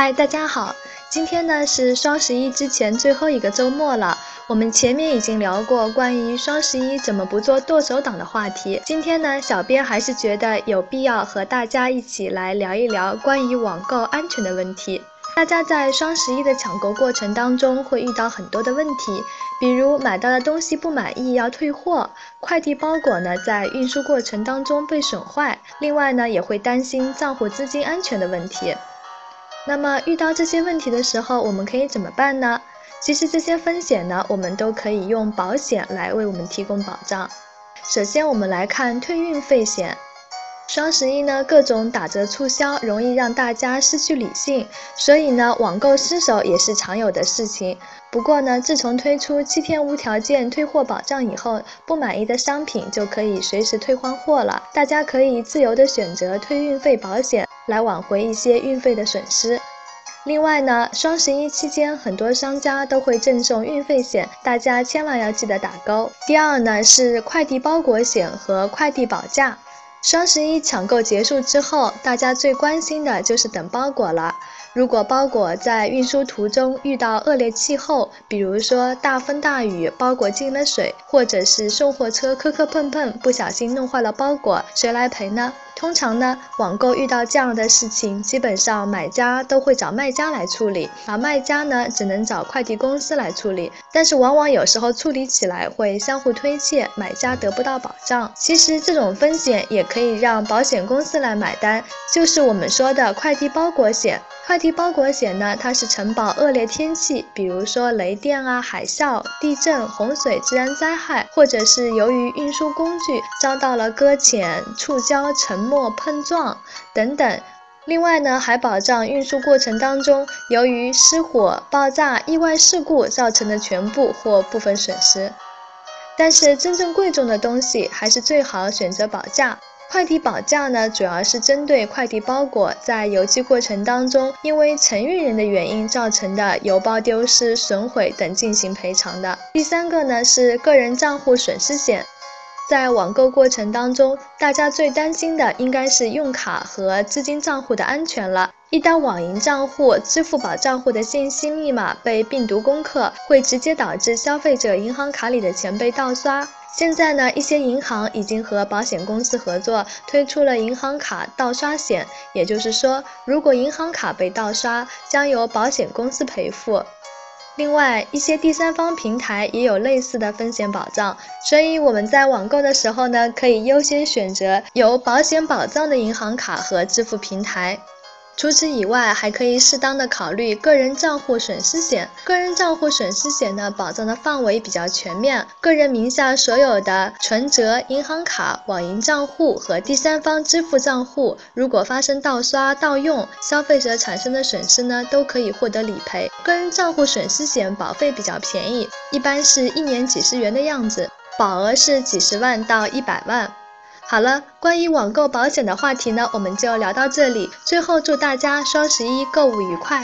嗨，大家好，今天呢是双十一之前最后一个周末了。我们前面已经聊过关于双十一怎么不做剁手党的话题。今天呢，小编还是觉得有必要和大家一起来聊一聊关于网购安全的问题。大家在双十一的抢购过程当中会遇到很多的问题，比如买到的东西不满意要退货，快递包裹呢在运输过程当中被损坏，另外呢也会担心账户资金安全的问题。那么遇到这些问题的时候，我们可以怎么办呢？其实这些风险呢，我们都可以用保险来为我们提供保障。首先，我们来看退运费险。双十一呢，各种打折促销容易让大家失去理性，所以呢，网购失手也是常有的事情。不过呢，自从推出七天无条件退货保障以后，不满意的商品就可以随时退换货了，大家可以自由的选择退运费保险。来挽回一些运费的损失。另外呢，双十一期间很多商家都会赠送运费险，大家千万要记得打勾。第二呢是快递包裹险和快递保价。双十一抢购结束之后，大家最关心的就是等包裹了。如果包裹在运输途中遇到恶劣气候，比如说大风大雨，包裹进了水，或者是送货车磕磕碰碰，不小心弄坏了包裹，谁来赔呢？通常呢，网购遇到这样的事情，基本上买家都会找卖家来处理，而卖家呢，只能找快递公司来处理。但是往往有时候处理起来会相互推卸，买家得不到保障。其实这种风险也可以让保险公司来买单，就是我们说的快递包裹险。快递包裹险呢，它是承保恶劣天气，比如说雷电啊、海啸、地震、洪水、自然灾害，或者是由于运输工具遭到了搁浅、触礁、沉没、碰撞等等。另外呢，还保障运输过程当中由于失火、爆炸、意外事故造成的全部或部分损失。但是真正贵重的东西，还是最好选择保价。快递保价呢，主要是针对快递包裹在邮寄过程当中，因为承运人的原因造成的邮包丢失、损毁等进行赔偿的。第三个呢是个人账户损失险，在网购过程当中，大家最担心的应该是用卡和资金账户的安全了。一旦网银账户、支付宝账户的信息密码被病毒攻克，会直接导致消费者银行卡里的钱被盗刷。现在呢，一些银行已经和保险公司合作，推出了银行卡盗刷险。也就是说，如果银行卡被盗刷，将由保险公司赔付。另外，一些第三方平台也有类似的风险保障，所以我们在网购的时候呢，可以优先选择有保险保障的银行卡和支付平台。除此以外，还可以适当的考虑个人账户损失险。个人账户损失险呢，保障的范围比较全面，个人名下所有的存折、银行卡、网银账户和第三方支付账户，如果发生盗刷、盗用，消费者产生的损失呢，都可以获得理赔。个人账户损失险保费比较便宜，一般是一年几十元的样子，保额是几十万到一百万。好了，关于网购保险的话题呢，我们就聊到这里。最后祝大家双十一购物愉快。